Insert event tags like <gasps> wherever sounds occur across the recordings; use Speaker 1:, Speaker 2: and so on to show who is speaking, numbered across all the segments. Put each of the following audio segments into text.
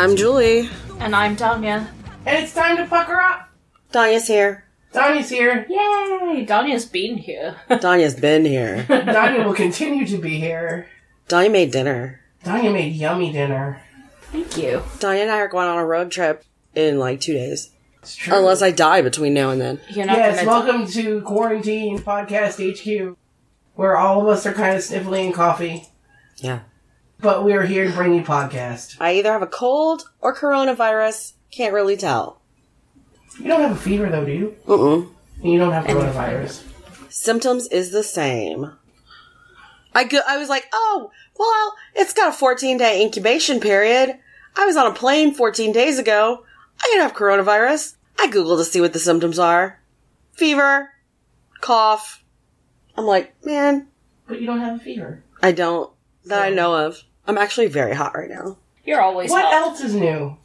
Speaker 1: I'm Julie.
Speaker 2: And I'm Danya.
Speaker 3: And it's time to pucker up.
Speaker 1: Danya's here.
Speaker 3: Donnie's here.
Speaker 2: Yay! Danya's been here. <laughs>
Speaker 1: Danya's been here.
Speaker 3: Danya will continue to be here.
Speaker 1: Danya made dinner.
Speaker 3: Danya made yummy dinner.
Speaker 2: Thank you.
Speaker 1: Danya and I are going on a road trip in like two days.
Speaker 3: It's true.
Speaker 1: Unless I die between now and then.
Speaker 2: You're not
Speaker 3: yes,
Speaker 2: gonna
Speaker 3: welcome to Quarantine Podcast HQ, where all of us are kind of sniffling and coffee,
Speaker 1: Yeah.
Speaker 3: But we are here to bring you podcast.
Speaker 1: I either have a cold or coronavirus. Can't really tell.
Speaker 3: You don't have a fever though, do you?
Speaker 1: Mm-mm.
Speaker 3: And you don't have coronavirus.
Speaker 1: Symptoms is the same. I go- I was like, oh, well, it's got a 14 day incubation period. I was on a plane 14 days ago. I could have coronavirus. I googled to see what the symptoms are. Fever, cough. I'm like, man,
Speaker 3: But you don't have a fever.
Speaker 1: I don't that I know of. I'm actually very hot right now.
Speaker 2: You're always
Speaker 3: What
Speaker 2: hot.
Speaker 3: else is new?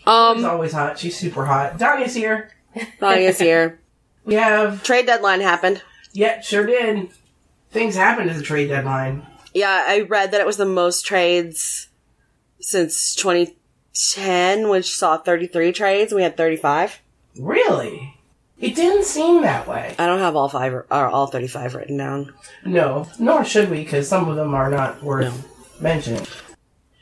Speaker 3: She's
Speaker 1: Um,
Speaker 3: always hot. She's super hot. Danya's here.
Speaker 1: Danya's here. <laughs>
Speaker 3: We have.
Speaker 1: Trade deadline happened.
Speaker 3: Yeah, sure did. Things happened at the trade deadline.
Speaker 1: Yeah, I read that it was the most trades since 2010, which saw 33 trades. We had 35.
Speaker 3: Really? It didn't seem that way.
Speaker 1: I don't have all five or all 35 written down.
Speaker 3: No, nor should we, because some of them are not worth mentioning.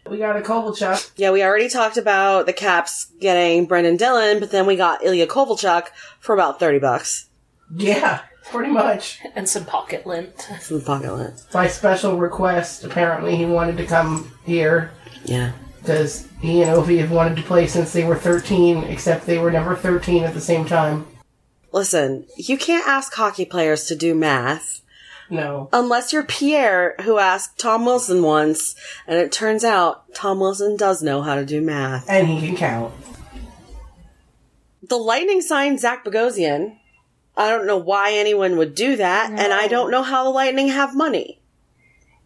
Speaker 3: We got a Kovalchuk.
Speaker 1: Yeah, we already talked about the Caps getting Brendan Dillon, but then we got Ilya Kovalchuk for about 30 bucks.
Speaker 3: Yeah, pretty much. <laughs>
Speaker 2: And some pocket lint.
Speaker 1: That's in the pocket lint.
Speaker 3: By special request, apparently he wanted to come here
Speaker 1: Yeah.
Speaker 3: because he and Ovi have wanted to play since they were 13, except they were never 13 at the same time.
Speaker 1: Listen, you can't ask hockey players to do math.
Speaker 3: No.
Speaker 1: Unless you're Pierre, who asked Tom Wilson once, and it turns out Tom Wilson does know how to do math.
Speaker 3: And he can count.
Speaker 1: The Lightning signed Zach Bogosian. I don't know why anyone would do that, and I don't know how the Lightning have money.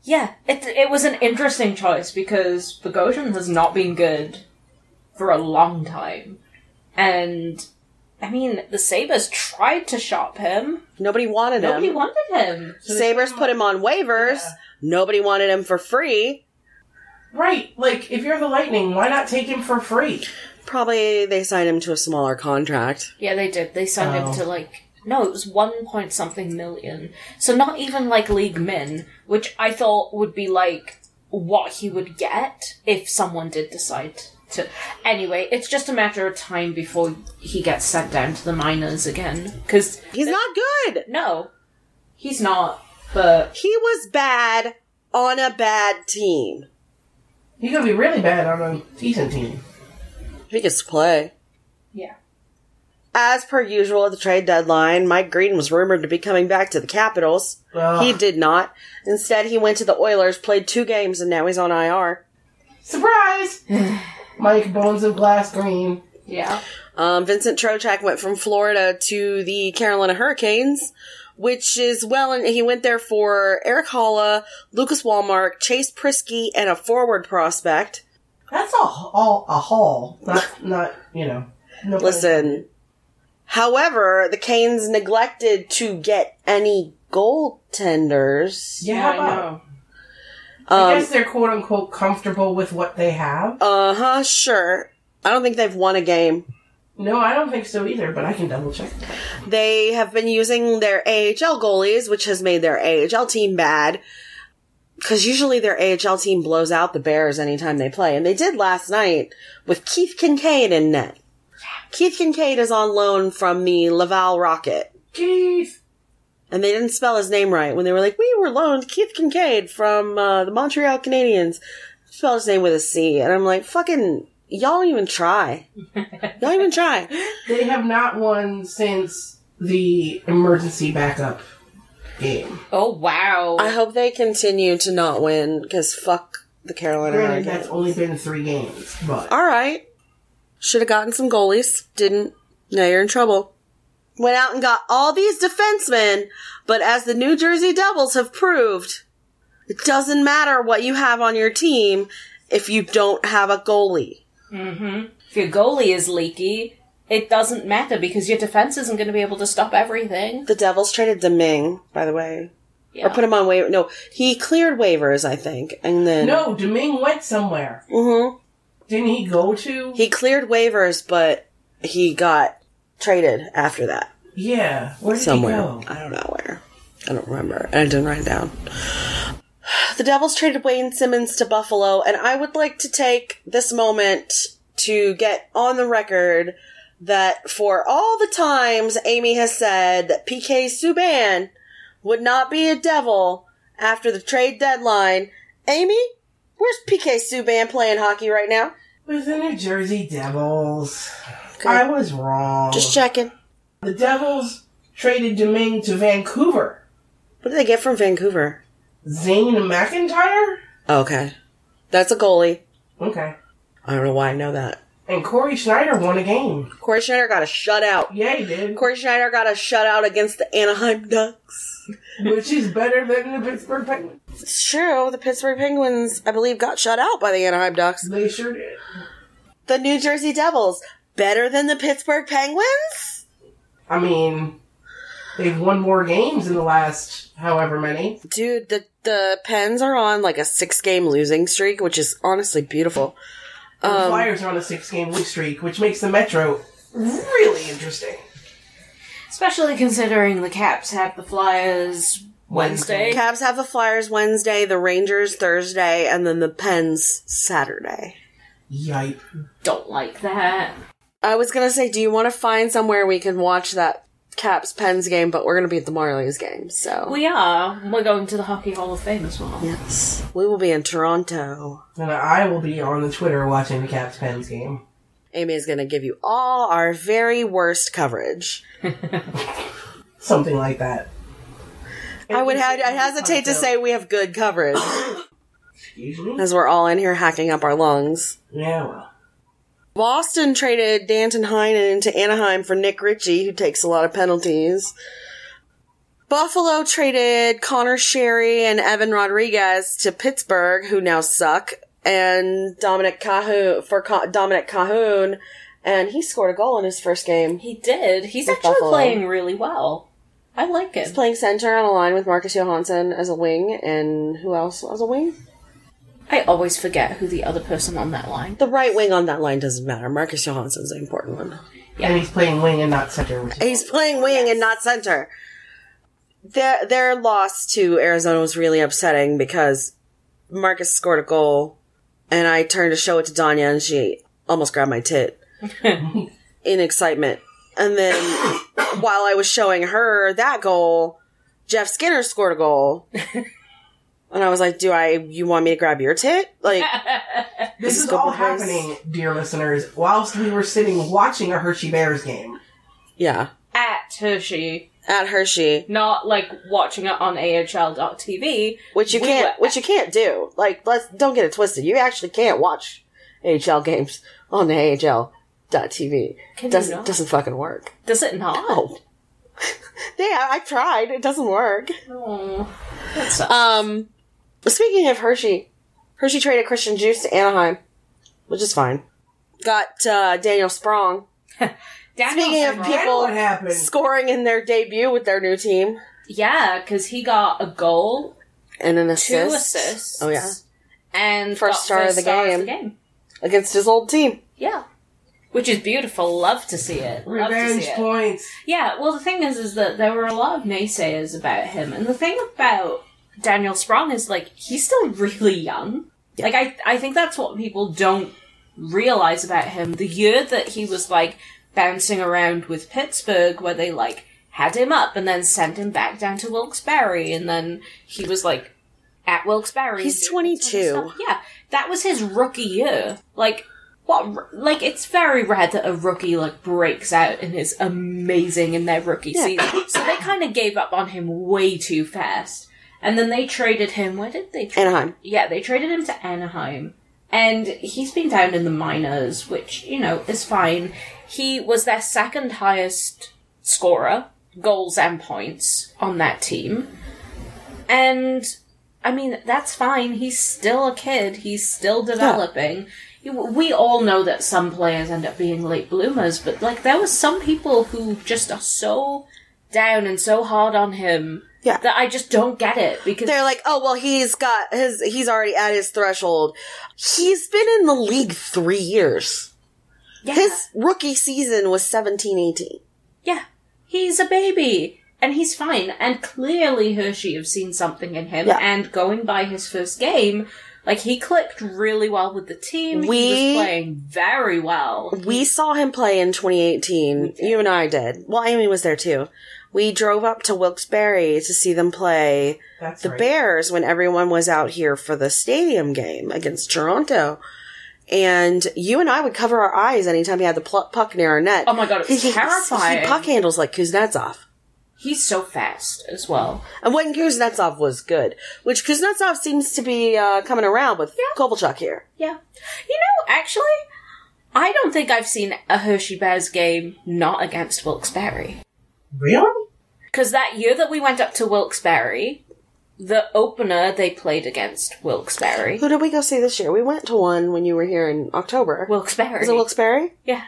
Speaker 2: Yeah, it it was an interesting choice because Bogosian has not been good for a long time. And I mean, the Sabres tried to shop him.
Speaker 1: Nobody wanted him.
Speaker 2: Nobody
Speaker 1: him.
Speaker 2: wanted him.
Speaker 1: Sabres put him on waivers.
Speaker 3: Yeah.
Speaker 1: Nobody wanted him for free.
Speaker 3: Right, like, if you're the Lightning, why not take him for free?
Speaker 1: Probably they signed him to a smaller contract.
Speaker 2: Yeah, they did. They signed
Speaker 3: Oh.
Speaker 2: him to like no, it was one point something million. So not even like league min, which I thought would be like what he would get if someone did decide to. Anyway, it's just a matter of time before he gets sent down to the minors again. Because
Speaker 1: He's not good.
Speaker 2: no, he's not. But
Speaker 1: He was bad on a bad team.
Speaker 3: He could be really bad on a decent team.
Speaker 1: He gets to play.
Speaker 2: yeah,
Speaker 1: As per usual at the trade deadline, Mike Green was rumored to be coming back to the Capitals.
Speaker 3: Ugh.
Speaker 1: He did not. Instead, he went to the Oilers, played two games, and now he's on IR.
Speaker 3: Surprise! <sighs> <laughs> Mike Bones of Glass Green.
Speaker 2: yeah.
Speaker 1: Um, Vincent Trocheck went from Florida to the Carolina Hurricanes, which is well, and he went there for Erik Haula, Lucas Wallmark, Chase Priskie, and a forward prospect.
Speaker 3: That's all, all a haul, not not you know. No pun
Speaker 1: Listen. However, the Canes neglected to get any goaltenders.
Speaker 3: Yeah,
Speaker 2: I know.
Speaker 3: I
Speaker 1: Um,
Speaker 3: guess they're quote unquote comfortable with what they have.
Speaker 1: uh huh, sure. I don't think they've won a game.
Speaker 3: No, I don't think so either, but I can double check.
Speaker 1: They have been using their AHL goalies, which has made their AHL team bad. Because usually their AHL team blows out the Bears anytime they play. And they did last night with Keith Kinkaid in net. Keith Kinkaid is on loan from the Laval Rocket.
Speaker 3: Keith!
Speaker 1: And they didn't spell his name right when they were like, we were loaned Keith Kinkaid from uh, the Montreal Canadiens. Spelled his name with a C. And I'm like, fucking, y'all don't even try. y'all don't even try. <laughs>
Speaker 3: They have not won since the emergency backup game.
Speaker 2: Oh wow.
Speaker 1: I hope they continue to not win because fuck the Carolina
Speaker 3: Granted,
Speaker 1: Hurricanes.
Speaker 3: that's only been three games, but
Speaker 1: All right, should have gotten some goalies. Didn't. Now you're in trouble. Went out and got all these defensemen, but as the New Jersey Devils have proved, it doesn't matter what you have on your team if you don't have a goalie.
Speaker 2: If your goalie is leaky, it doesn't matter because your defense isn't going to be able to stop everything.
Speaker 1: The Devils traded Domingue, by the way,
Speaker 2: Yeah.
Speaker 1: or put him on waiver. No, he cleared waivers, I think, and then
Speaker 3: no, Domingue went somewhere.
Speaker 1: hmm
Speaker 3: Didn't he go to?
Speaker 1: He cleared waivers, but he got traded after that
Speaker 3: yeah. Where did
Speaker 1: somewhere.
Speaker 3: he go?
Speaker 1: I don't know where. I don't remember. And I didn't write it down. <sighs> The Devils traded Wayne Simmonds to Buffalo, and I would like to take this moment to get on the record that for all the times Amy has said that PK Subban would not be a Devil after the trade deadline, Amy, where's PK Subban playing hockey right now?
Speaker 3: With the New Jersey Devils. I was wrong.
Speaker 1: Just checking.
Speaker 3: the Devils traded Domingue to Vancouver.
Speaker 1: What did they get from Vancouver?
Speaker 3: Zane McIntyre?
Speaker 1: Okay. That's a goalie.
Speaker 3: Okay.
Speaker 1: I don't know why I know that.
Speaker 3: And Cory Schneider won a game.
Speaker 1: Cory Schneider got a shutout.
Speaker 3: Yeah, he did.
Speaker 1: Cory Schneider got a shutout against the Anaheim Ducks. <laughs>
Speaker 3: Which is better than the Pittsburgh Penguins.
Speaker 1: It's true. The Pittsburgh Penguins, I believe, got shut out by the Anaheim Ducks.
Speaker 3: They sure did.
Speaker 1: The New Jersey Devils, better than the Pittsburgh Penguins?
Speaker 3: I mean, they've won more games in the last however many.
Speaker 1: Dude, the, the Pens are on like a six game losing streak, which is honestly beautiful.
Speaker 3: And the
Speaker 1: Um,
Speaker 3: Flyers are on a six game losing streak, which makes the Metro really interesting.
Speaker 2: Especially considering the Caps have the Flyers Wednesday.
Speaker 1: Caps have the Flyers Wednesday, the Rangers Thursday, and then the Pens Saturday.
Speaker 3: Yipe.
Speaker 2: Don't like that.
Speaker 1: I was gonna say, do you want to find somewhere we can watch that Caps Pens game? But we're gonna be at the Marlies game, so
Speaker 2: We are. We're going to the Hockey Hall of Fame as well.
Speaker 1: yes, we will be in Toronto.
Speaker 3: And I will be on the Twitter watching the Caps Pens game.
Speaker 1: Amy is gonna give you all our very worst coverage. <laughs>
Speaker 3: Something like that.
Speaker 1: I would have, I hesitate to say we have good coverage <coughs>
Speaker 3: Excuse me?
Speaker 1: as we're all in here hacking up our lungs.
Speaker 3: Yeah, well.
Speaker 1: Boston traded Danton Heinen into Anaheim for Nick Ritchie, who takes a lot of penalties. Buffalo traded Conor Sheary and Evan Rodrigues to Pittsburgh, who now suck, and Dominik Kahun for Ca- Dominik Kahun, and he scored a goal in his first game.
Speaker 2: He did. He's actually
Speaker 1: Buffalo.
Speaker 2: playing really well. I like it.
Speaker 1: He's playing center on a line with Marcus Johansson as a wing, and who else as a wing?
Speaker 2: I always forget who the other person on that line.
Speaker 1: The right wing on that line doesn't matter. Marcus Johansson's the important one.
Speaker 3: And he's playing wing and not center. Which
Speaker 1: He's playing wing and not center. Their their loss to Arizona was really upsetting because Marcus scored a goal, and I turned to show it to Danya, and she almost grabbed my tit <laughs> in excitement. And then while I was showing her that goal, Jeff Skinner scored a goal. <laughs> And I was like, "Do I? You want me to grab your tit? Like, <laughs>
Speaker 3: This
Speaker 1: This
Speaker 3: is
Speaker 1: is
Speaker 3: all
Speaker 1: Gold Race.
Speaker 3: happening, dear listeners, whilst we were sitting watching a Hershey Bears game.
Speaker 1: yeah,
Speaker 2: At Hershey,
Speaker 1: at Hershey,
Speaker 2: not like watching it on AHL.tv.
Speaker 1: which you
Speaker 2: We
Speaker 1: can't,
Speaker 2: were-
Speaker 1: which you can't do. Like, let's don't get it twisted. You actually can't watch AHL games on the AHL.tv.
Speaker 2: Can you
Speaker 1: doesn't
Speaker 2: not?
Speaker 1: doesn't fucking work.
Speaker 2: Does it not?
Speaker 1: Oh, <laughs> yeah, I tried. It doesn't work.
Speaker 2: Oh, that sucks.
Speaker 1: Um, speaking of Hershey, Hershey traded Christian Djoos to Anaheim, which is fine. Got uh, Daniel Sprong <laughs>
Speaker 2: Daniel
Speaker 1: speaking of
Speaker 2: Sprong-
Speaker 1: People-
Speaker 3: what happened?
Speaker 1: scoring in their debut with their new team
Speaker 2: yeah, because he got a goal,
Speaker 1: and an
Speaker 2: two
Speaker 1: assist.
Speaker 2: assists.
Speaker 1: Oh yeah,
Speaker 2: and
Speaker 1: First
Speaker 2: got
Speaker 1: star of the
Speaker 2: star
Speaker 1: game.
Speaker 2: game.
Speaker 1: against his old team.
Speaker 2: Yeah. Which is beautiful. Love to see it. Love to
Speaker 3: Revenge
Speaker 2: see it.
Speaker 3: points.
Speaker 2: Yeah, well, the thing is, is that there were a lot of naysayers about him, and the thing about Daniel Sprong is like he's still really young. Like I, I think that's what people don't realize about him. The year that he was like bouncing around with Pittsburgh, where they like had him up and then sent him back down to Wilkes-Barre, and then he was like at Wilkes-Barre.
Speaker 1: He's
Speaker 2: doing all this
Speaker 1: 22.
Speaker 2: Yeah, that was his rookie year. Like what? Like it's very rare that a rookie like breaks out and is amazing in their rookie
Speaker 1: Yeah.
Speaker 2: season. So they kind of gave up on him way too fast, and then they traded him. Where did they?
Speaker 1: Anaheim.
Speaker 2: yeah, they traded him to Anaheim, and he's been down in the minors, which you know is fine. He was their second highest scorer, goals and points on that team, and I mean that's fine. He's still a kid. He's still developing. You- We all know that some players end up being late bloomers, but like there were some people who just are so down and so hard on him
Speaker 1: Yeah.
Speaker 2: that I just don't get it because
Speaker 1: They're like, oh well, he's got his. He's already at his threshold. He's been in the league three years.
Speaker 2: yeah,
Speaker 1: His rookie season was 17, 18.
Speaker 2: yeah, he's a baby and he's fine. And clearly Hershey have seen something in him.
Speaker 1: Yeah.
Speaker 2: And going by his first game, like he clicked really well with the team. he
Speaker 1: We-
Speaker 2: was playing very well.
Speaker 1: We saw him play in 2018. You and I did. Well, Amy was there too. We drove up to Wilkes-Barre to see them play
Speaker 3: That's
Speaker 1: the
Speaker 3: right.
Speaker 1: Bears when everyone was out here for the stadium game against Toronto. And you and I would cover our eyes anytime he had the pl- puck near our net.
Speaker 2: Oh my god,
Speaker 1: He-
Speaker 2: it's
Speaker 1: he-
Speaker 2: terrifying.
Speaker 1: He puck handles like Kuznetsov.
Speaker 2: He's so fast as well.
Speaker 1: And when Kuznetsov was good, which Kuznetsov seems to be uh, coming around with Kovalchuk here.
Speaker 2: Yeah. You know, actually, I don't think I've seen a Hershey Bears game not against Wilkes-Barre.
Speaker 3: Really?
Speaker 2: Because that year that we went up to Wilkes-Barre, the opener they played against Wilkes-Barre.
Speaker 1: Who did we go see this year? We went to one when you were here in October.
Speaker 2: Wilkes-Barre.
Speaker 1: Was it Wilkes-Barre?
Speaker 2: Yeah.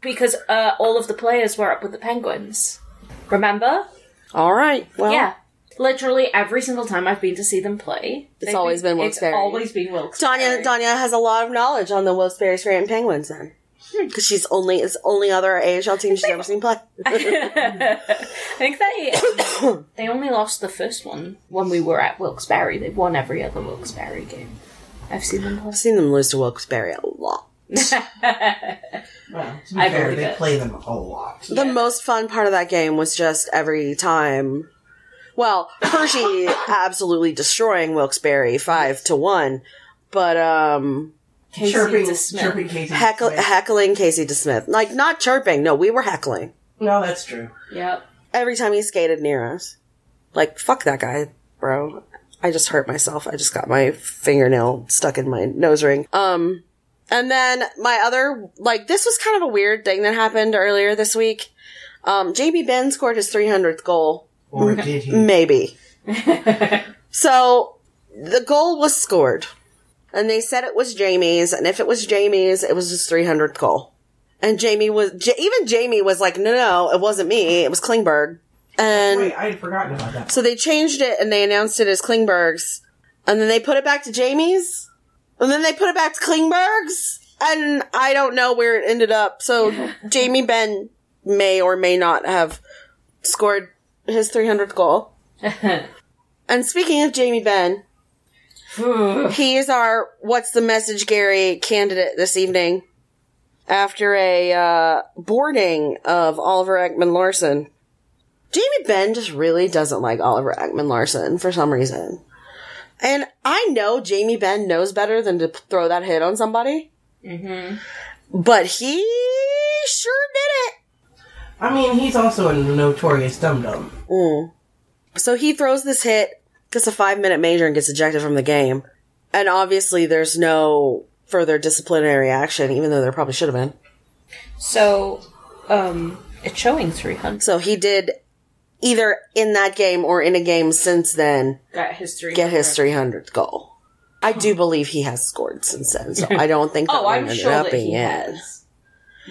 Speaker 2: Because uh, all of the players were up with the Penguins. Remember?
Speaker 1: All right. Well,
Speaker 2: yeah. Literally every single time I've been to see them play,
Speaker 1: It's always been Wilkes-Barre.
Speaker 2: It's always been Wilkes-Barre.
Speaker 1: Danya, Danya has a lot of knowledge on the Wilkes-Barre Scranton Penguins then. Hmm. Because she's only, it's the only other AHL team she's ever seen play. <laughs>
Speaker 2: I think they <coughs> they only lost the first one when we were at Wilkes-Barre. They've won every other Wilkes-Barre game. I've seen them play.
Speaker 1: I've seen them lose to Wilkes-Barre a lot. <laughs>
Speaker 3: Well, to be
Speaker 2: I
Speaker 3: fair,
Speaker 2: believe
Speaker 3: they
Speaker 2: it.
Speaker 3: play them a lot.
Speaker 1: The most fun part of that game was just every time. Well, Hershey <coughs> absolutely destroying Wilkes-Barre five to one, but um,
Speaker 2: Casey
Speaker 3: chirping,
Speaker 2: DeSmith.
Speaker 3: chirping Casey.
Speaker 1: heckle,
Speaker 3: DeSmith.
Speaker 1: heckling Casey DeSmith. Like not chirping. No, we were heckling
Speaker 3: no, that's true.
Speaker 2: Yep.
Speaker 1: every time he skated near us. Like fuck that guy, bro. I just hurt myself. I just got my fingernail stuck in my nose ring. Um, and then my other like this was kind of a weird thing that happened earlier this week. Um, JB Benn scored his 300th goal.
Speaker 3: Or did he?
Speaker 1: Maybe. <laughs> so the goal was scored. And they said it was Jamie's, and if it was Jamie's, it was his 300th goal. And Jamie was, J- even Jamie was like, no, no, it wasn't me, it was Klingberg. And
Speaker 3: Wait, I had forgotten about that.
Speaker 1: so they changed it and they announced it as Klingberg's. And then they put it back to Jamie's. And then they put it back to Klingberg's. And I don't know where it ended up. So <laughs> Jamie Benn may or may not have scored his 300th goal. <laughs> and speaking of Jamie Benn, he is our What's the Message Gary candidate this evening after a uh, boarding of Oliver Ekman Larsson. Jamie Benn just really doesn't like Oliver Ekman Larsson for some reason. And I know Jamie Benn knows better than to throw that hit on somebody. Mm-hmm. But he sure did it.
Speaker 3: I mean, he's also a notorious dum dum.
Speaker 1: Mm. So he throws this hit, gets a five minute major, and gets ejected from the game. And obviously, there's no further disciplinary action, even though there probably should have been.
Speaker 2: So, um, it's showing 300.
Speaker 1: So he did either in that game or in a game since then
Speaker 2: Got his 300.
Speaker 1: get his 300th goal. I do believe he has scored since then, so I don't think <laughs> that
Speaker 2: Oh,
Speaker 1: one
Speaker 2: I'm
Speaker 1: ended
Speaker 2: sure
Speaker 1: up
Speaker 2: that he
Speaker 1: it.
Speaker 2: has.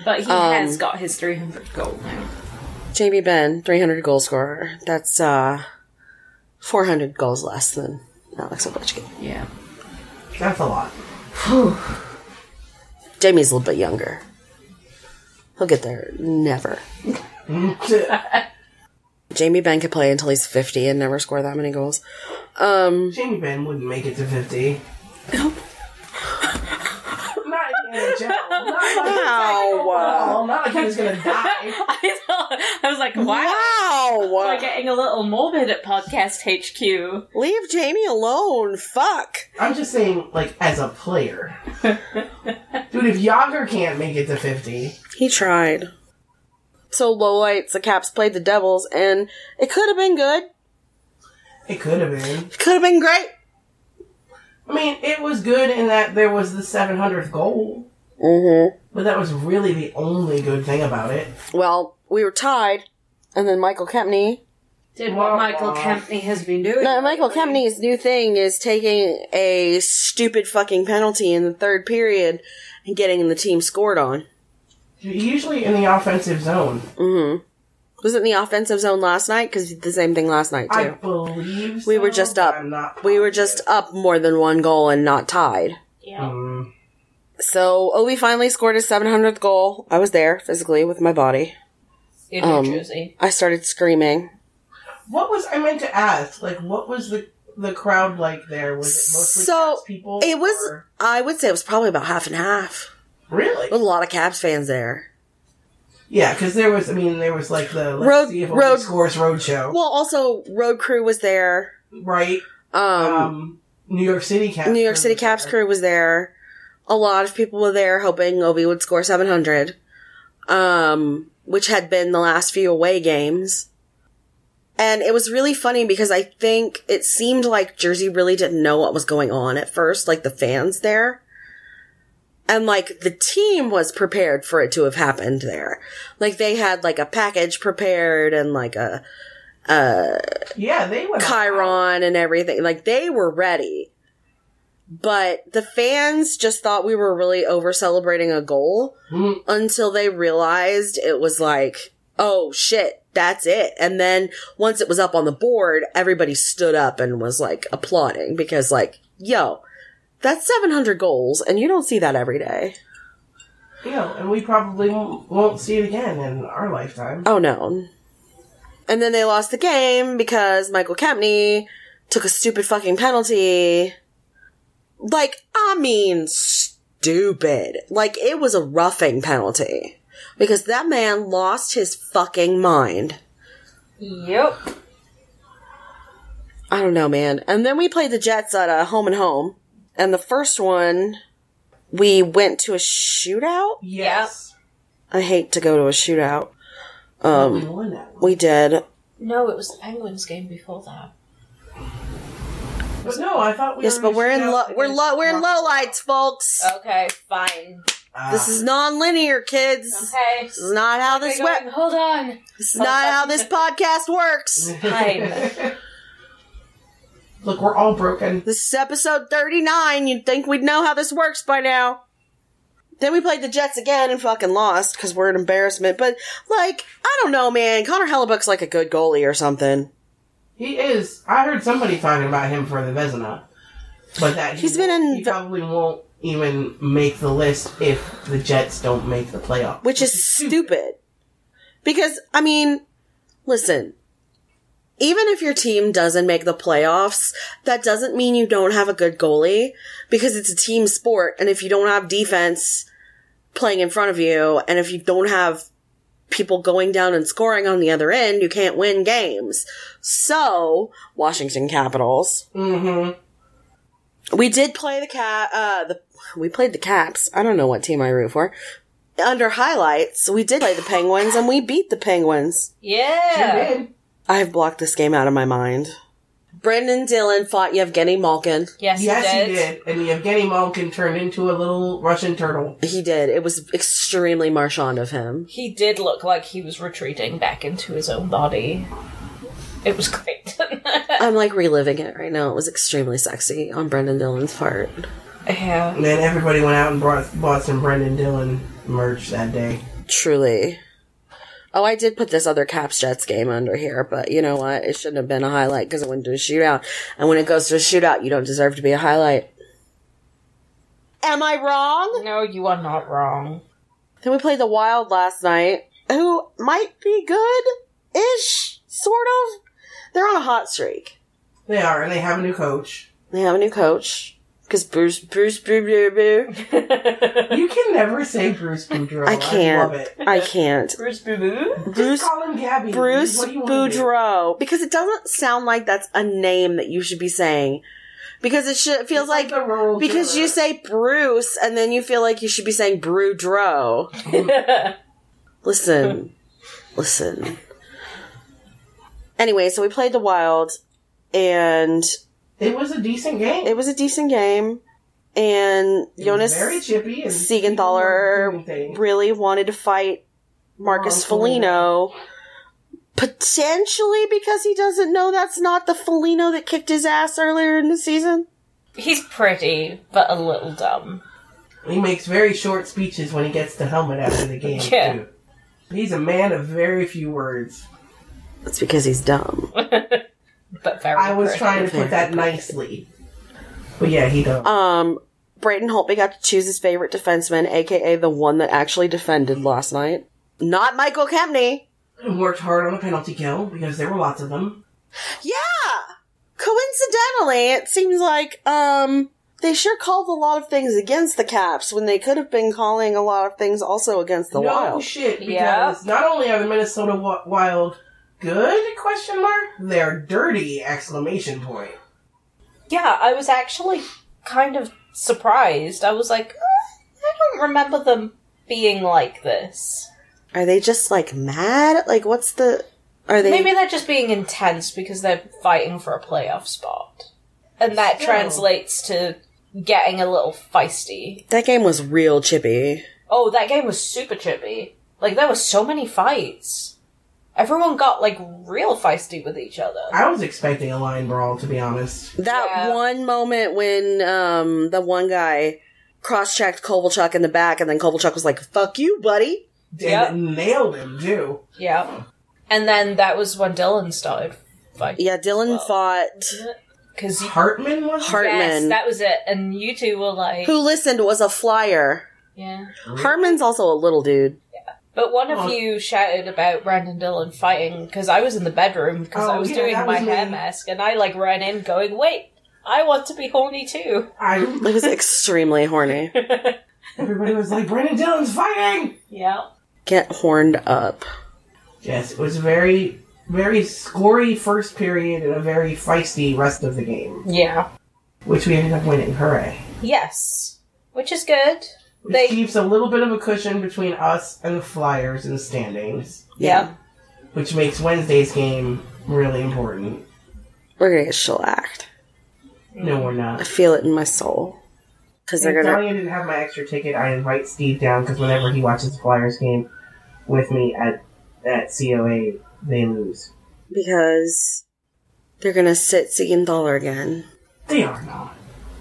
Speaker 2: But he
Speaker 1: Um,
Speaker 2: has got his 300 goal now.
Speaker 1: Jamie Benn, 300 goal scorer. That's uh 400 goals less than Alex Ovechkin.
Speaker 2: Yeah.
Speaker 3: That's a lot. <sighs>
Speaker 1: Jamie's a little bit younger. He'll get there. Never. <laughs> Jamie Benn could play until he's 50 and never score that many goals. Um,
Speaker 3: Jamie Benn wouldn't make it to 50. not in the Not like, <laughs>
Speaker 1: Wow.
Speaker 3: well, not like he was gonna die. <laughs>
Speaker 2: I, thought, I was like, wow. We're
Speaker 1: wow!
Speaker 2: getting a little morbid at Podcast HQ.
Speaker 1: Leave Jamie alone. Fuck.
Speaker 3: I'm just saying, like, as a player. <laughs> Dude, if Jagr can't make it to 50,
Speaker 1: He tried. So lowlights, the Caps played the Devils, and it could have been good.
Speaker 3: it could have been.
Speaker 1: It could have been great.
Speaker 3: I mean, it was good in that there was the 700th goal,
Speaker 1: Mm-hmm.
Speaker 3: but that was really the only good thing about it.
Speaker 1: Well, we were tied, and then Michael Kempny.
Speaker 2: Did
Speaker 3: Wah,
Speaker 2: what Michael
Speaker 3: wah.
Speaker 2: Kempny has been doing.
Speaker 1: No, Michael Kempny's new thing is taking a stupid fucking penalty in the third period and getting the team scored on.
Speaker 3: Usually in the offensive zone.
Speaker 1: Mm-hmm. Was it in the offensive zone last night? Because the same thing last night too.
Speaker 3: I
Speaker 1: too.
Speaker 3: believe
Speaker 1: we were just up. We were just up more than one goal and not tied.
Speaker 2: Yeah.
Speaker 3: Mm,
Speaker 1: So Ovi finally scored his 700th goal. I was there physically with my body.
Speaker 2: In New
Speaker 1: Um,
Speaker 2: Jersey.
Speaker 1: I started screaming.
Speaker 3: what was I meant to ask? Like, what was the the crowd like there? Was it mostly
Speaker 1: So,
Speaker 3: people?
Speaker 1: It was.
Speaker 3: or-
Speaker 1: I would say it was probably about half and half.
Speaker 3: Really.
Speaker 1: Was a lot of Caps fans there.
Speaker 3: Yeah, because there was. I mean, there was like the let's
Speaker 1: Road-
Speaker 3: see if
Speaker 1: road-
Speaker 3: scores roadshow,
Speaker 1: Well, also road crew was there.
Speaker 3: right?
Speaker 1: Um,
Speaker 3: Um, New York City Caps.
Speaker 1: New York City Caps
Speaker 3: there.
Speaker 1: crew was there. A lot of people were there hoping Ovi would score 700, um, which had been the last few away games. And it was really funny because I think it seemed like Jersey really didn't know what was going on at first, like the fans there. And like the team was prepared for it to have happened there. Like they had like a package prepared and like a,
Speaker 3: Yeah, they went all.
Speaker 1: Chiron and everything. Like they were ready. But the fans just thought we were really over celebrating a goal
Speaker 3: Mhm.
Speaker 1: until they realized it was like, oh shit, that's it. And then once it was up on the board, everybody stood up and was like applauding because like, yo, that's 700 goals and you don't see that every day.
Speaker 3: You know, and we probably won't, won't see it again in our lifetime.
Speaker 1: Oh no. And then they lost the game because Michael Kempny took a stupid fucking penalty. Like, I mean, stupid. Like, it was a roughing penalty. Because that man lost his fucking mind.
Speaker 2: Yep.
Speaker 1: I don't know, man. And then we played the Jets at a home and home. And the first one, we went to a shootout.
Speaker 3: Yes.
Speaker 1: I hate to go to a shootout.
Speaker 3: we
Speaker 1: Um,
Speaker 3: won that one.
Speaker 1: we did.
Speaker 2: No, it was the Penguins game before that.
Speaker 3: But no, I thought we
Speaker 1: Yes,
Speaker 3: were
Speaker 1: but we're in
Speaker 3: shootout
Speaker 1: low, we're
Speaker 3: against
Speaker 1: low, we're in low lights, folks.
Speaker 2: Okay, fine.
Speaker 3: Ah.
Speaker 1: This is non-linear, kids.
Speaker 2: Okay.
Speaker 1: This is not how this
Speaker 2: Okay,
Speaker 1: web.
Speaker 2: Hold on.
Speaker 1: This is not how this <laughs> podcast works.
Speaker 2: Fine. <laughs>
Speaker 3: Look, we're all broken.
Speaker 1: This is episode thirty-nine. You'd think we'd know how this works by now. Then we played the Jets again and fucking lost because we're an embarrassment. But like, I don't know, man. Connor Hellebuyck's like a good goalie or something.
Speaker 3: He is. I heard somebody talking about him for the Vezina, but that he
Speaker 1: He's been in.
Speaker 3: He probably won't even make the list if the Jets don't make the playoff.
Speaker 1: which is stupid. Because, I mean, listen, even if your team doesn't make the playoffs, that doesn't mean you don't have a good goalie because it's a team sport. And if you don't have defense playing in front of you, and if you don't have people going down and scoring on the other end, you can't win games. So, Washington Capitals.
Speaker 3: Mm-hmm.
Speaker 1: We did play the cat. Uh, the we played the Caps. I don't know what team I root for. Under highlights, we did play the Penguins, and we beat the Penguins.
Speaker 2: Yeah.
Speaker 1: I have blocked this game out of my mind. Brendan Dillon fought Yevgeny Malkin.
Speaker 2: Yes,
Speaker 3: Yes,
Speaker 2: he
Speaker 3: he
Speaker 2: did.
Speaker 3: did. And Evgeny Malkin turned into a little Russian turtle.
Speaker 1: He did. It was extremely marchand of him.
Speaker 2: He did look like he was retreating back into his own body. It was great. <laughs>
Speaker 1: I'm like reliving it right now. It was extremely sexy on Brendan Dillon's part.
Speaker 2: yeah.
Speaker 3: And then everybody went out and brought, bought some Brendan Dillon merch that day.
Speaker 1: Truly. Oh, I did put this other Caps Jets game under here, but you know what? It shouldn't have been a highlight because it went to a shootout. And when it goes to a shootout, you don't deserve to be a highlight. Am I wrong?
Speaker 2: No, you are not wrong.
Speaker 1: Then we played the Wild last night, who might be good ish, sort of. They're on a hot streak.
Speaker 3: They are, and they have a new coach.
Speaker 1: They have a new coach. Because Bruce, Bruce, Boo, Boo.
Speaker 3: You can never say Bruce Boudreau.
Speaker 1: I can't.
Speaker 3: love it.
Speaker 1: I can't.
Speaker 2: Bruce Boo Boo?
Speaker 1: Bruce,
Speaker 3: Call him Gabby.
Speaker 1: Bruce
Speaker 3: What do you wanna do?
Speaker 1: Boudreau. Because it doesn't sound like that's a name that you should be saying. Because it should, it feels
Speaker 3: It's
Speaker 1: like,
Speaker 3: the rural
Speaker 1: because you say Bruce and then you feel like you should be saying Boudreau. <laughs> Listen. Listen. Anyway, so we played the Wild and
Speaker 3: It was a decent game.
Speaker 1: it was a decent game. And
Speaker 3: It
Speaker 1: Jonas
Speaker 3: very chippy and people were doing
Speaker 1: Siegenthaler really wanted to fight Marcus
Speaker 3: Marcus
Speaker 1: Foligno. Potentially because he doesn't know that's not the Foligno that kicked his ass earlier in the season.
Speaker 2: He's pretty, but a little dumb.
Speaker 3: He makes very short speeches when he gets the helmet after the game
Speaker 2: Yeah.
Speaker 3: too. He's a man of very few words.
Speaker 1: That's because he's dumb. <laughs>
Speaker 2: But very
Speaker 3: I was trying to put that nicely. But yeah, he does.
Speaker 1: Um, Braden Holtby got to choose his favorite defenseman, aka the one that actually defended last night. Not Michael Kempny.
Speaker 3: and worked hard on a penalty kill because there were lots of them.
Speaker 1: Yeah! Coincidentally, it seems like, um, they sure called a lot of things against the Caps when they could have been calling a lot of things also against the
Speaker 3: no
Speaker 1: Wild.
Speaker 3: shit, because
Speaker 2: Yeah.
Speaker 3: not only are the Minnesota Wild good? Question mark. They're dirty! Exclamation point.
Speaker 2: Yeah, I was actually kind of surprised. I was like, "Uh, I don't remember them being like this.
Speaker 1: Are they just like mad? Like, what's the. Are they.
Speaker 2: Maybe they're just being intense because they're fighting for a playoff spot. And that
Speaker 3: Still.
Speaker 2: translates to getting a little feisty.
Speaker 1: that game was real chippy.
Speaker 2: Oh, that game was super chippy. Like, there were so many fights. Everyone got, like, real feisty with each other.
Speaker 3: I was expecting a line brawl, to be honest.
Speaker 1: That
Speaker 2: Yeah.
Speaker 1: one moment when um the one guy cross checked Kovalchuk in the back and then Kovalchuk was like, Fuck you, buddy.
Speaker 3: And
Speaker 2: Yep.
Speaker 3: nailed him, too.
Speaker 2: Yeah. And then that was when Dillon started fighting.
Speaker 1: Yeah, Dillon
Speaker 2: Well.
Speaker 1: fought
Speaker 2: Because
Speaker 3: Hartman was
Speaker 1: Hartman.
Speaker 2: Yes, that was it. And you two were like,
Speaker 1: who listened was a flyer.
Speaker 2: yeah.
Speaker 1: Hartman's also a little dude.
Speaker 2: But one of
Speaker 3: Oh.
Speaker 2: you shouted about Brandon Dillon fighting because I was in the bedroom because I
Speaker 3: Oh,
Speaker 2: was
Speaker 3: yeah,
Speaker 2: doing
Speaker 3: that
Speaker 2: my
Speaker 3: was
Speaker 2: hair
Speaker 3: me.
Speaker 2: mask and I like ran in going, wait, I want to be horny too.
Speaker 3: I <laughs> <laughs>
Speaker 1: It was extremely horny.
Speaker 3: everybody was like, Brandon Dillon's fighting!
Speaker 2: yeah.
Speaker 1: Get horned up.
Speaker 3: Yes, it was very, very scory first period and a very feisty rest of the game,
Speaker 2: Yeah.
Speaker 3: which we ended up winning. Hooray!
Speaker 2: Yes. Which is good.
Speaker 3: Which
Speaker 2: They-
Speaker 3: keeps a little bit of a cushion between us and the Flyers in the standings,
Speaker 2: Yeah.
Speaker 3: which makes Wednesday's game really important.
Speaker 1: We're gonna get shellacked.
Speaker 3: No, we're not.
Speaker 1: I feel it in my soul. Because they're
Speaker 3: If
Speaker 1: gonna.
Speaker 3: Donnie didn't have my extra ticket, I invite Steve down because whenever he watches the Flyers game with me at at COA, they lose.
Speaker 1: Because they're gonna sit Siegenthaler again.
Speaker 3: They are not.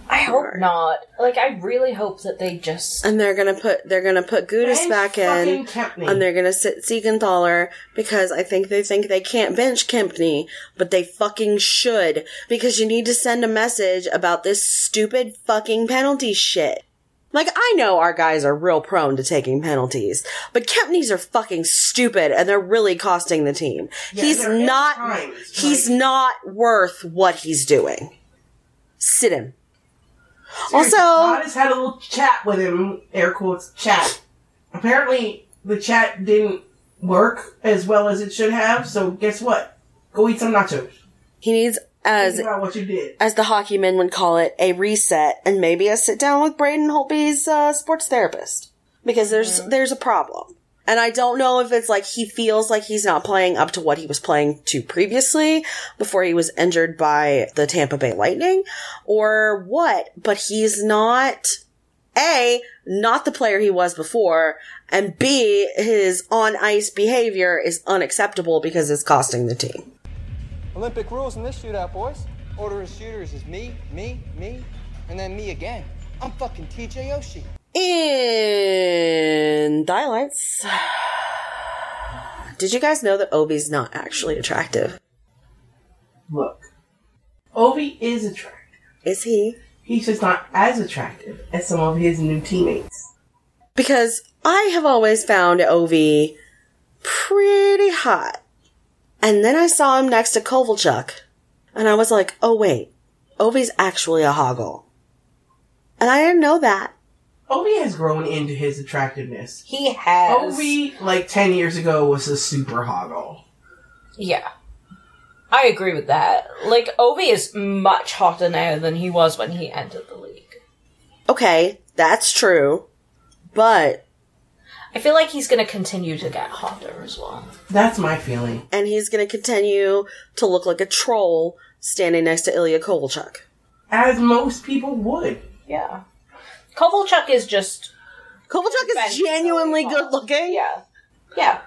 Speaker 2: I hope not. Like, I really hope that they just.
Speaker 1: And they're gonna put they're gonna put
Speaker 3: Gudas
Speaker 1: back in.
Speaker 3: fucking Kempny.
Speaker 1: and they're gonna sit Siegenthaler because I think they think they can't bench Kempny, but they fucking should because you need to send a message about this stupid fucking penalty shit. Like I know our guys are real prone to taking penalties, but Kempny's are fucking stupid and they're really costing the team.
Speaker 3: Yeah,
Speaker 1: he's not
Speaker 3: times,
Speaker 1: he's
Speaker 3: like-
Speaker 1: not worth what he's doing. Sit him.
Speaker 3: Seriously,
Speaker 1: Also-
Speaker 3: has had a little chat with him, air quotes, chat. Apparently, the chat didn't work as well as it should have, so guess what? Go eat some nachos.
Speaker 1: He needs as
Speaker 3: Think about what you did.
Speaker 1: as the hockey men would call it, a reset and maybe a sit down with Braden Holtby's uh, sports therapist because there's there's a problem. And I don't know if it's like he feels like he's not playing up to what he was playing to previously before he was injured by the Tampa Bay Lightning or what, but he's not A, not the player he was before, and B, his on ice behavior is unacceptable because it's costing the team.
Speaker 4: Olympic rules in this shootout, boys. Order of shooters is me, me, me, and then me again. I'm fucking TJ Oshie.
Speaker 1: In highlights, did you guys know that Ovi's not actually attractive?
Speaker 3: Look, Ovi is attractive.
Speaker 1: Is he?
Speaker 3: He's just not as attractive as some of his new teammates.
Speaker 1: Because I have always found Ovi pretty hot. And then I saw him next to Kovalchuk, and I was like, oh wait, Ovi's actually a hoggle. And I didn't know that.
Speaker 3: Ovi has grown into his attractiveness.
Speaker 2: He has.
Speaker 3: Ovi, like 10 years ago, was a super hoggle.
Speaker 2: Yeah. I agree with that. Like, Ovi is much hotter now than he was when he entered the league.
Speaker 1: Okay, that's true. But,
Speaker 2: I feel like he's gonna continue to get hotter as well.
Speaker 3: That's my feeling.
Speaker 1: and he's gonna continue to look like a troll standing next to Ilya Kovalchuk.
Speaker 3: As most people would.
Speaker 2: Yeah. Kovalchuk is just.
Speaker 1: Kovalchuk is genuinely
Speaker 2: so
Speaker 1: good looking.
Speaker 2: Yeah. Yeah.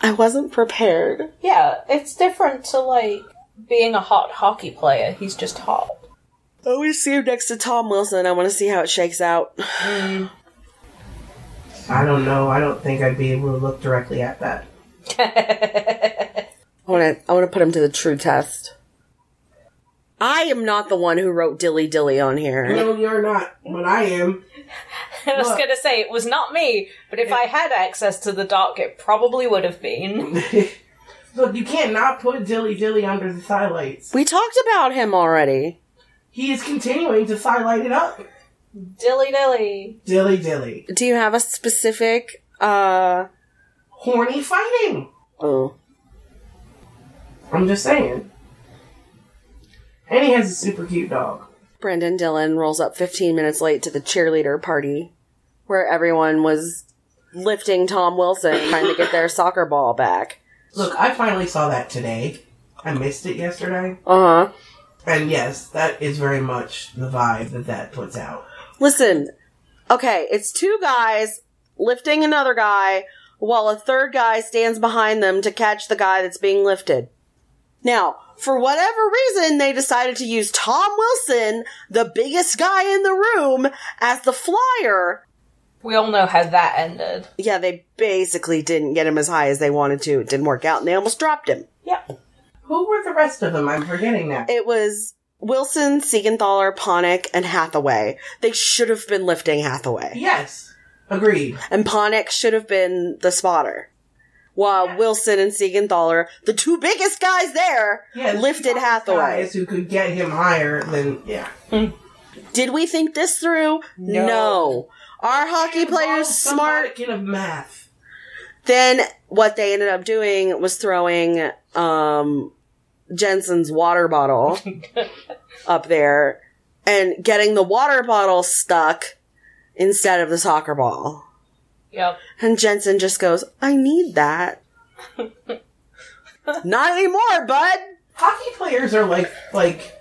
Speaker 1: I wasn't prepared.
Speaker 2: Yeah. It's different to, like, being a hot hockey player. He's just hot.
Speaker 1: Oh, I always see him next to Tom Wilson. I want to see how it shakes out. <sighs>
Speaker 3: I don't know. I don't think I'd be able to look directly at that. <laughs>
Speaker 1: I want to. I want to put him to the true test. I am not the one who wrote dilly dilly on here.
Speaker 3: No, you're not, but I am. <laughs>
Speaker 2: I was
Speaker 3: Look.
Speaker 2: gonna say it was not me, but if I had access to the dark, it probably would have been. <laughs> <laughs>
Speaker 3: Look, you can't not put Dilly Dilly under the highlights.
Speaker 1: We talked about him already.
Speaker 3: He is continuing to highlight it up.
Speaker 2: Dilly dilly.
Speaker 3: Dilly Dilly.
Speaker 1: Do you have a specific? uh
Speaker 3: Horny fighting.
Speaker 1: Oh,
Speaker 3: I'm just saying. And he has a super cute dog.
Speaker 1: Brendan Dillon rolls up 15 minutes late to the cheerleader party, where everyone was lifting Tom Wilson, trying to get their soccer ball back.
Speaker 3: Look, I finally saw that today. I missed it yesterday.
Speaker 1: Uh huh.
Speaker 3: And yes, that is very much the vibe that that puts out.
Speaker 1: Listen, okay, it's two guys lifting another guy while a third guy stands behind them to catch the guy that's being lifted. Now, for whatever reason, they decided to use Tom Wilson, the biggest guy in the room, as the flyer.
Speaker 2: We all know how that ended.
Speaker 1: Yeah, they basically didn't get him as high as they wanted to. It didn't work out, and they almost dropped him.
Speaker 2: Yep.
Speaker 3: Who were the rest of them? I'm forgetting that.
Speaker 1: It was Wilson, Siegenthaler, Panik, and Hathaway. They should have been lifting Hathaway.
Speaker 3: yes. Agreed.
Speaker 1: and Panik should have been the spotter. While Wilson and Siegenthaler, the two biggest guys there,
Speaker 3: Yeah,
Speaker 1: lifted Hathaway.
Speaker 3: Guys who could get him higher than yeah.
Speaker 1: Did we think this through?
Speaker 2: No.
Speaker 1: Our hockey players smart.
Speaker 3: of math.
Speaker 1: Then what they ended up doing was throwing um, Jensen's water bottle <laughs> up there and getting the water bottle stuck instead of the soccer ball.
Speaker 2: Yep.
Speaker 1: And Jensen just goes, I need that. <laughs> Not anymore, bud.
Speaker 3: Hockey players are like like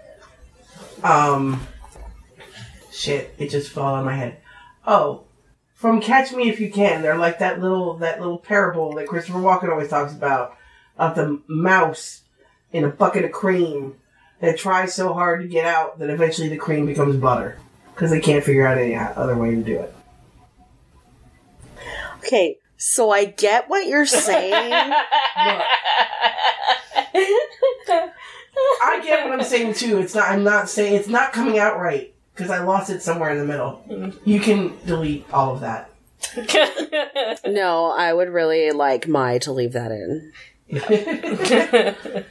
Speaker 3: um shit, it just fell on my head. Oh. From Catch Me If You Can, they're like that little that little parable that Christopher Walken always talks about of the mouse in a bucket of cream that tries so hard to get out that eventually the cream becomes butter because they can't figure out any other way to do it.
Speaker 1: Okay, so I get what you're saying.
Speaker 3: I get what I'm saying too. It's not. I'm not saying it's not coming out right because I lost it somewhere in the middle. You can delete all of that. <laughs>
Speaker 1: no, I would really like Mai to leave that in. <laughs>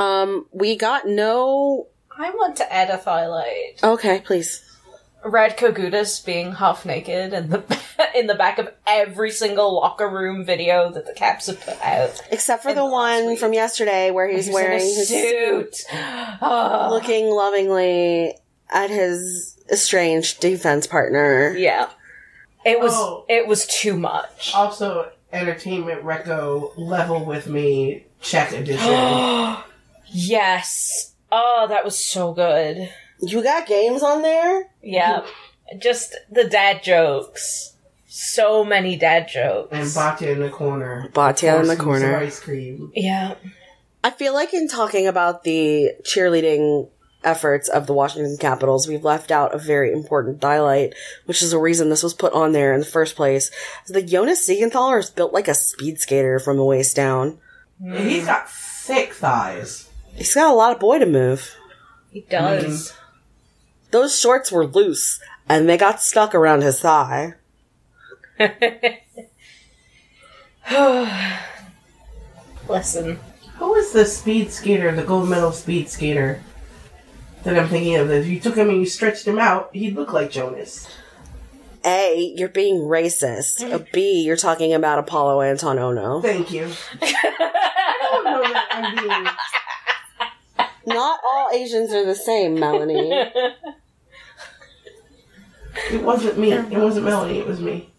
Speaker 1: Um, we got no.
Speaker 2: I want to add a highlight.
Speaker 1: Okay, please.
Speaker 2: Radko Gudas being half naked in the <laughs> in the back of every single locker room video that the Caps have put out.
Speaker 1: Except for the
Speaker 2: last
Speaker 1: one
Speaker 2: week.
Speaker 1: from yesterday where he's
Speaker 2: He's
Speaker 1: wearing
Speaker 2: in a
Speaker 1: his
Speaker 2: suit. Oh,
Speaker 1: looking lovingly at his estranged defense partner.
Speaker 2: yeah. It was
Speaker 3: Oh.
Speaker 2: it was too much.
Speaker 3: Also, Entertainment Reco level with me check edition. <gasps>
Speaker 2: Yes. Oh, that was so good.
Speaker 1: You got games on there?
Speaker 2: Yeah. Just the dad jokes. So many dad jokes.
Speaker 3: and Batya in the corner.
Speaker 1: Batya in the corner.
Speaker 3: Ice cream.
Speaker 2: yeah.
Speaker 1: I feel like in talking about the cheerleading efforts of the Washington Capitals, we've left out a very important highlight, which is the reason this was put on there in the first place. The Jonas Siegenthaler is built like a speed skater from the waist down.
Speaker 3: And he's got thick thighs.
Speaker 1: He's got a lot of boy to move.
Speaker 2: He does. Mm-hmm.
Speaker 1: Those shorts were loose, and they got stuck around his thigh. <sighs>
Speaker 2: Listen.
Speaker 3: Who is the speed skater, the gold medal speed skater that I'm thinking of? If you took him and you stretched him out, he'd look like Jonas.
Speaker 1: A, you're being racist. Mm. A B, you're talking about Apolo Anton Ohno.
Speaker 3: Thank you. <laughs> I don't know that I'm being.
Speaker 1: Not all Asians are the same, Melanie. <laughs>
Speaker 3: It wasn't me. It wasn't Melanie. It was me.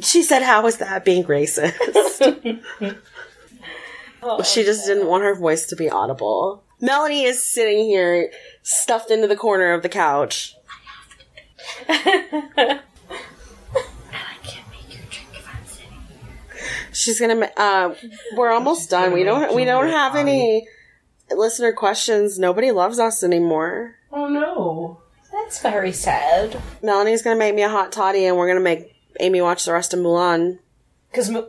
Speaker 1: She said, How is that being racist? <laughs> she just didn't want her voice to be audible. Melanie is sitting here, stuffed into the corner of the couch. She's gonna. Uh, we're almost done. We don't. We don't have any listener questions. Nobody loves us anymore.
Speaker 3: Oh no.
Speaker 2: That's very sad.
Speaker 1: Melanie's gonna make me a hot toddy, and we're gonna make Amy watch the rest of Mulan.
Speaker 2: Because uh,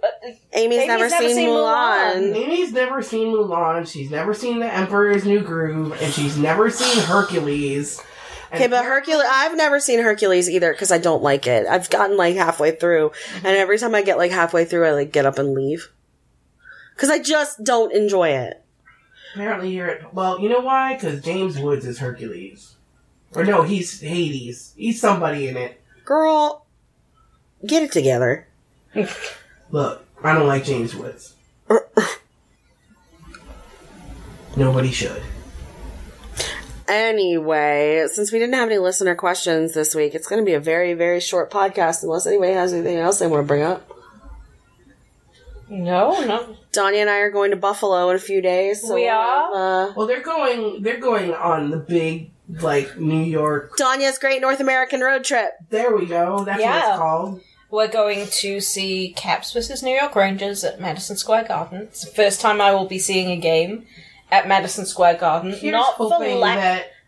Speaker 1: Amy's,
Speaker 2: Amy's
Speaker 1: never,
Speaker 2: never
Speaker 1: seen,
Speaker 2: seen
Speaker 1: Mulan.
Speaker 2: Mulan.
Speaker 3: Amy's never seen Mulan. She's never seen The Emperor's New Groove, and she's never seen Hercules.
Speaker 1: Okay, but Hercules, I've never seen Hercules either because I don't like it. I've gotten like halfway through, and every time I get like halfway through, I like get up and leave. Because I just don't enjoy it.
Speaker 3: Apparently you're at, well, you know why? Because James Woods is Hercules. Or no, he's Hades. He's somebody in it.
Speaker 1: Girl, get it together. <laughs>
Speaker 3: Look, I don't like James Woods. <laughs> Nobody should.
Speaker 1: Anyway, since we didn't have any listener questions this week, it's going to be a very, very short podcast unless anybody has anything else they want to bring up.
Speaker 2: no, no.
Speaker 1: Danya and I are going to Buffalo in a few days. So
Speaker 2: We are?
Speaker 1: Uh,
Speaker 3: Well, they're going. They're going on the big, like New York.
Speaker 1: Danya's Great North American Road Trip.
Speaker 3: There we go. That's what it's called.
Speaker 2: We're going to see Caps versus New York Rangers at Madison Square Garden. It's the first time I will be seeing a game at Madison Square Garden.
Speaker 3: Here's
Speaker 2: Not for
Speaker 3: hoping
Speaker 2: lack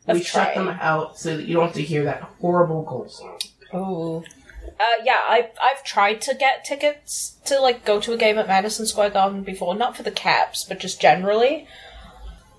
Speaker 3: that we
Speaker 2: of
Speaker 3: shut them out so that you don't have to hear that horrible goal song.
Speaker 2: Ooh. Uh, yeah, I've I've tried to get tickets to like go to a game at Madison Square Garden before, not for the Caps, but just generally.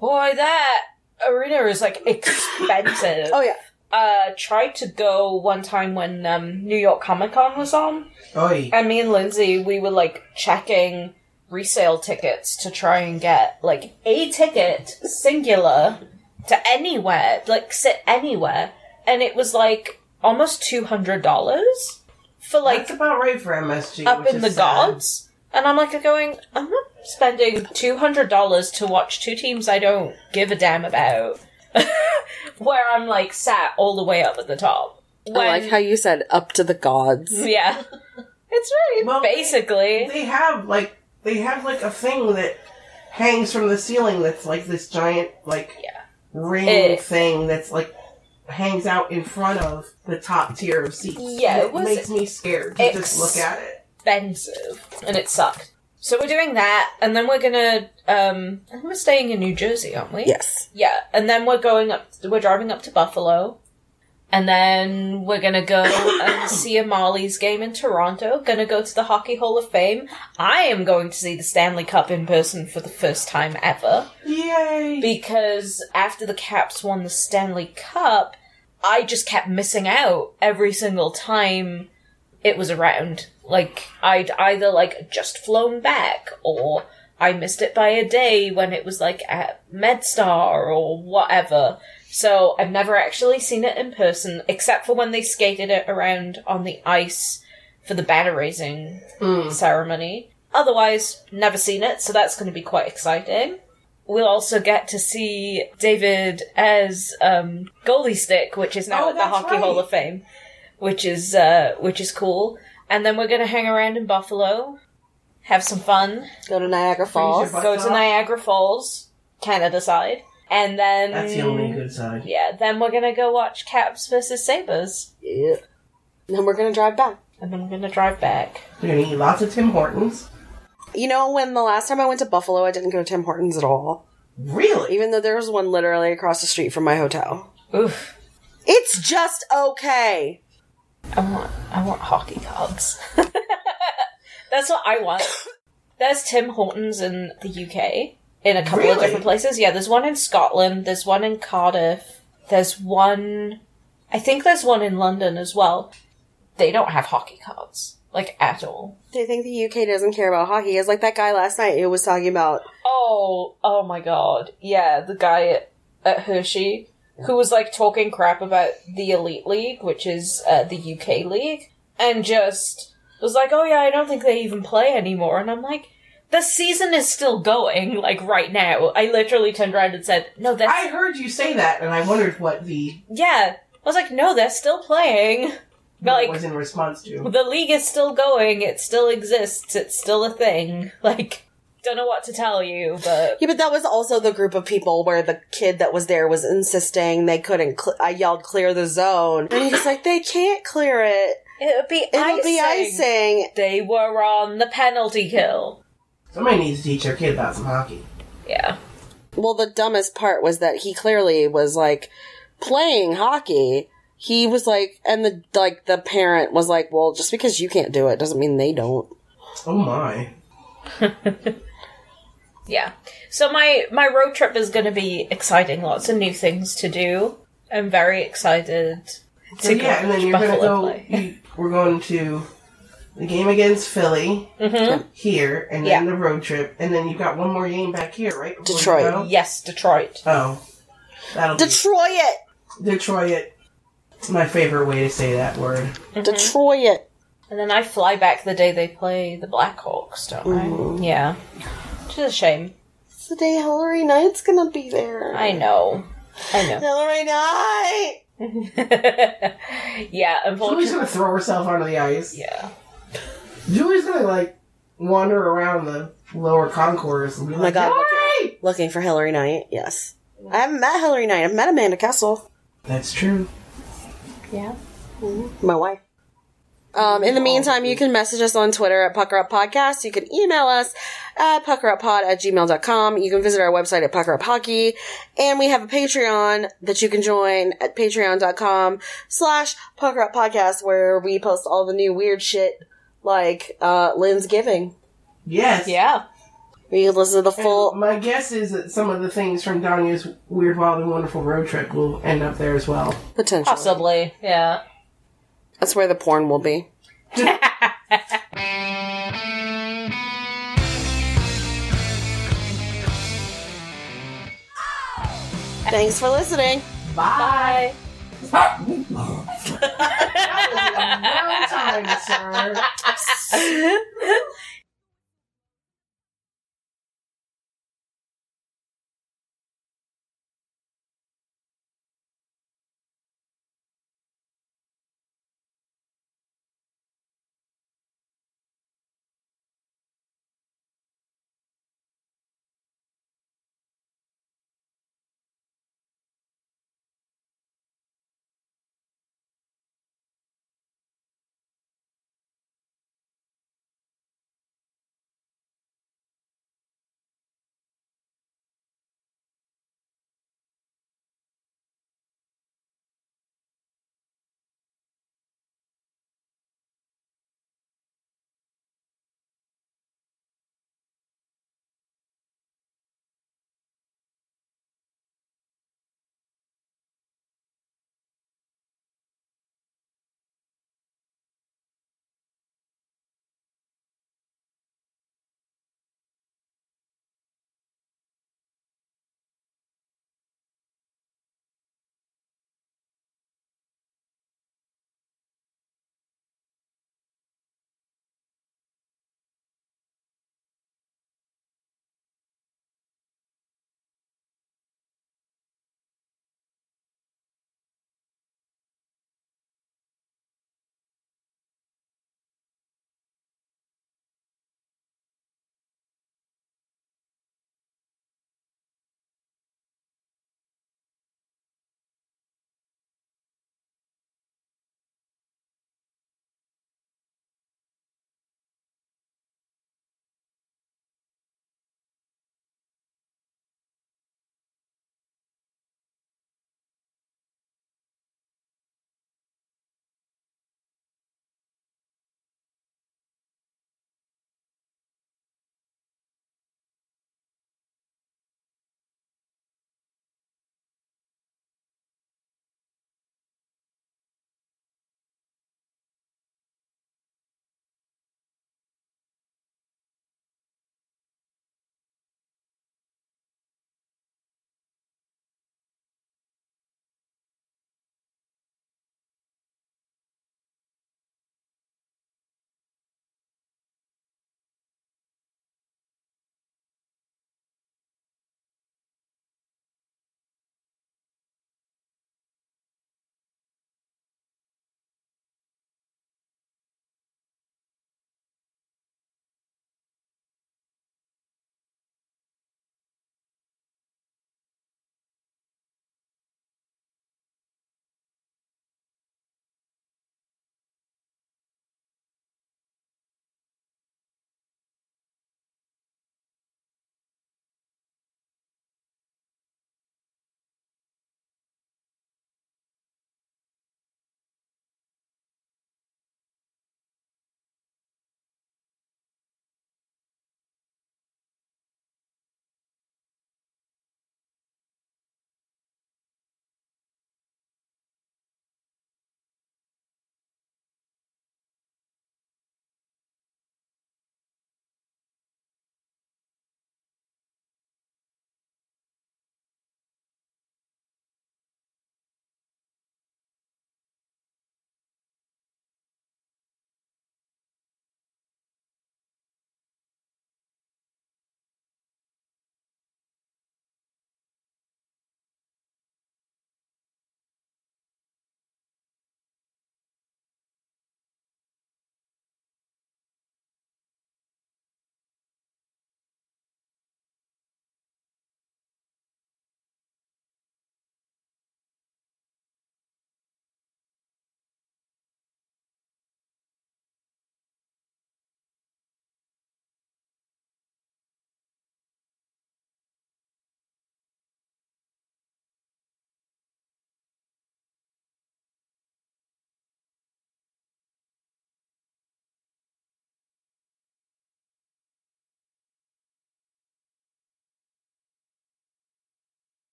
Speaker 2: Boy, that arena is like <laughs> expensive.
Speaker 1: Oh, yeah.
Speaker 2: Uh, tried to go one time when um, New York Comic Con was on,
Speaker 3: Oi.
Speaker 2: and me and Lindsay we were like checking resale tickets to try and get like a ticket singular to anywhere, like sit anywhere, and it was like almost two hundred dollars for like
Speaker 3: That's about right for MSG.
Speaker 2: up
Speaker 3: which
Speaker 2: in
Speaker 3: is
Speaker 2: the
Speaker 3: sad.
Speaker 2: gods. And I'm like going, I'm not spending two hundred dollars to watch two teams I don't give a damn about. <laughs> Where I'm like sat all the way up at the top.
Speaker 1: I like how you said up to the gods. <laughs>
Speaker 2: yeah, it's really
Speaker 3: Well,
Speaker 2: basically
Speaker 3: They have like they have like a thing that hangs from the ceiling that's like this giant like
Speaker 2: Yeah.
Speaker 3: ring
Speaker 2: It-
Speaker 3: thing that's like hangs out in front of the top tier of seats.
Speaker 2: Yeah, it
Speaker 3: it
Speaker 2: was
Speaker 3: makes me scared to
Speaker 2: ex-
Speaker 3: just look at it.
Speaker 2: expensive, and it sucked. So we're doing that, and then we're gonna. um I think we're staying in New Jersey, aren't we?
Speaker 1: Yes.
Speaker 2: Yeah, and then we're going up. We're driving up to Buffalo, and then we're gonna go and <coughs> see a Marlies game in Toronto. Gonna go to the Hockey Hall of Fame. I am going to see the Stanley Cup in person for the first time ever
Speaker 3: Yay!
Speaker 2: because after the Caps won the Stanley Cup, I just kept missing out every single time it was around. Like I'd either like just flown back or I missed it by a day when it was like at MedStar or whatever. So I've never actually seen it in person except for when they skated it around on the ice for the banner raising
Speaker 3: Mm.
Speaker 2: ceremony. Otherwise, never seen it, so that's going to be quite exciting. We'll also get to see David as um, goalie stick, which is now
Speaker 3: Oh,
Speaker 2: at the Hockey
Speaker 3: right.
Speaker 2: Hall of Fame, which is uh, which is cool. And then we're gonna hang around in Buffalo, have some fun,
Speaker 1: Go to Niagara Falls.
Speaker 2: Go to. Niagara Falls, Canada side, and then
Speaker 3: That's the only good side.
Speaker 2: yeah, then we're gonna go watch Caps versus Sabres,
Speaker 1: Yeah. Then we're gonna drive back.
Speaker 2: and then we're gonna drive back.
Speaker 3: We're gonna eat lots of Tim Hortons.
Speaker 1: You know, when the last time I went to Buffalo, I didn't go to Tim Hortons at all.
Speaker 3: Really?
Speaker 1: Even though there was one literally across the street from my hotel.
Speaker 2: Oof.
Speaker 1: It's just okay.
Speaker 2: I want I want hockey cards. <laughs> That's what I want. There's Tim Hortons in the UK in a couple of different places. Yeah, there's one in Scotland, there's one in Cardiff, there's one I think there's one in London as well. They don't have hockey cards. Like at all.
Speaker 1: They think the UK doesn't care about hockey. It's like that guy last night who was talking about
Speaker 2: Oh, oh my god. Yeah, the guy at, at Hershey who was like talking crap about the Elite League, which is uh, the UK league, and just was like, oh yeah, I don't think they even play anymore. And I'm like, the season is still going, like right now. I literally turned around and said, no, that's.
Speaker 3: I heard you say that, and I wondered what the
Speaker 2: yeah. I was like, no, they're still playing. But
Speaker 3: what it
Speaker 2: like,
Speaker 3: was in response to.
Speaker 2: the league is still going, it still exists, it's still a thing. <laughs> Like, don't know what to tell you, but.
Speaker 1: Yeah, but that was also the group of people where the kid that was there was insisting they couldn't. Cl- I yelled, "Clear the zone," and he was like, "They can't clear it.
Speaker 2: It would be
Speaker 1: It'll
Speaker 2: icing.
Speaker 1: be icing."
Speaker 2: They were on the penalty kill.
Speaker 3: Somebody needs to teach their kid about some hockey.
Speaker 2: Yeah.
Speaker 1: Well, the dumbest part was that he clearly was like playing hockey. He was like, and the like the parent was like, well, just because you can't do it doesn't mean they don't.
Speaker 3: Oh my. <laughs>
Speaker 2: Yeah. So my my road trip is going to be exciting. Lots of new things to do. I'm very excited to
Speaker 3: So yeah, and then you're gonna
Speaker 2: Buffalo
Speaker 3: go. You, we're going to the game against Philly here, and then
Speaker 2: Mm-hmm. Yeah.
Speaker 3: the road trip, and then you've got one more game back here, right?
Speaker 1: Detroit.
Speaker 2: Yes, Detroit.
Speaker 3: Oh, that'll
Speaker 1: Detroit,
Speaker 3: be Detroit. It's my favorite way to say that word.
Speaker 2: Mm-hmm.
Speaker 1: Detroit.
Speaker 2: And then I fly back the day they play the Blackhawks, don't. I? Yeah. Which is a shame.
Speaker 1: It's the day Hilary Knight's gonna be there.
Speaker 2: I know. I
Speaker 1: know. Hilary Knight.
Speaker 2: know. <laughs> yeah,
Speaker 3: Julie's
Speaker 2: unfortunately.
Speaker 3: gonna throw herself onto the ice.
Speaker 2: Yeah.
Speaker 3: Julie's gonna like wander around the lower concourse and be
Speaker 1: Oh my
Speaker 3: like,
Speaker 1: God,
Speaker 3: "Hilary!"
Speaker 1: Looking for Hilary Knight. Yes. I haven't met Hilary Knight. I've met Amanda Kessel,
Speaker 3: That's true.
Speaker 2: Yeah.
Speaker 1: my wife. Um, in the meantime, you can message us on Twitter at Pucker Up Podcast. You can email us at puckeruppod at gmail.com. You can visit our website at Pucker Up Hockey. And we have a Patreon that you can join at patreon.com slash Pucker Up Podcast where we post all the new weird shit like, uh, Lynn's Giving.
Speaker 3: Yes.
Speaker 2: Yeah.
Speaker 1: We can listen to the
Speaker 3: And
Speaker 1: full,
Speaker 3: my guess is that some of the things from Danya's Weird, Wild, and Wonderful road trip will end up there as well.
Speaker 1: potential.
Speaker 2: Possibly. Yeah.
Speaker 1: That's where the porn will be. <laughs> Thanks for listening.
Speaker 2: Bye. <laughs>
Speaker 3: That was a well time, sir. <laughs>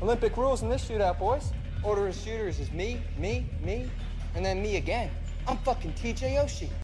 Speaker 4: Olympic rules in this shootout, boys. Order of shooters is me, me, me, and then me again. I'm fucking TJ Oshie.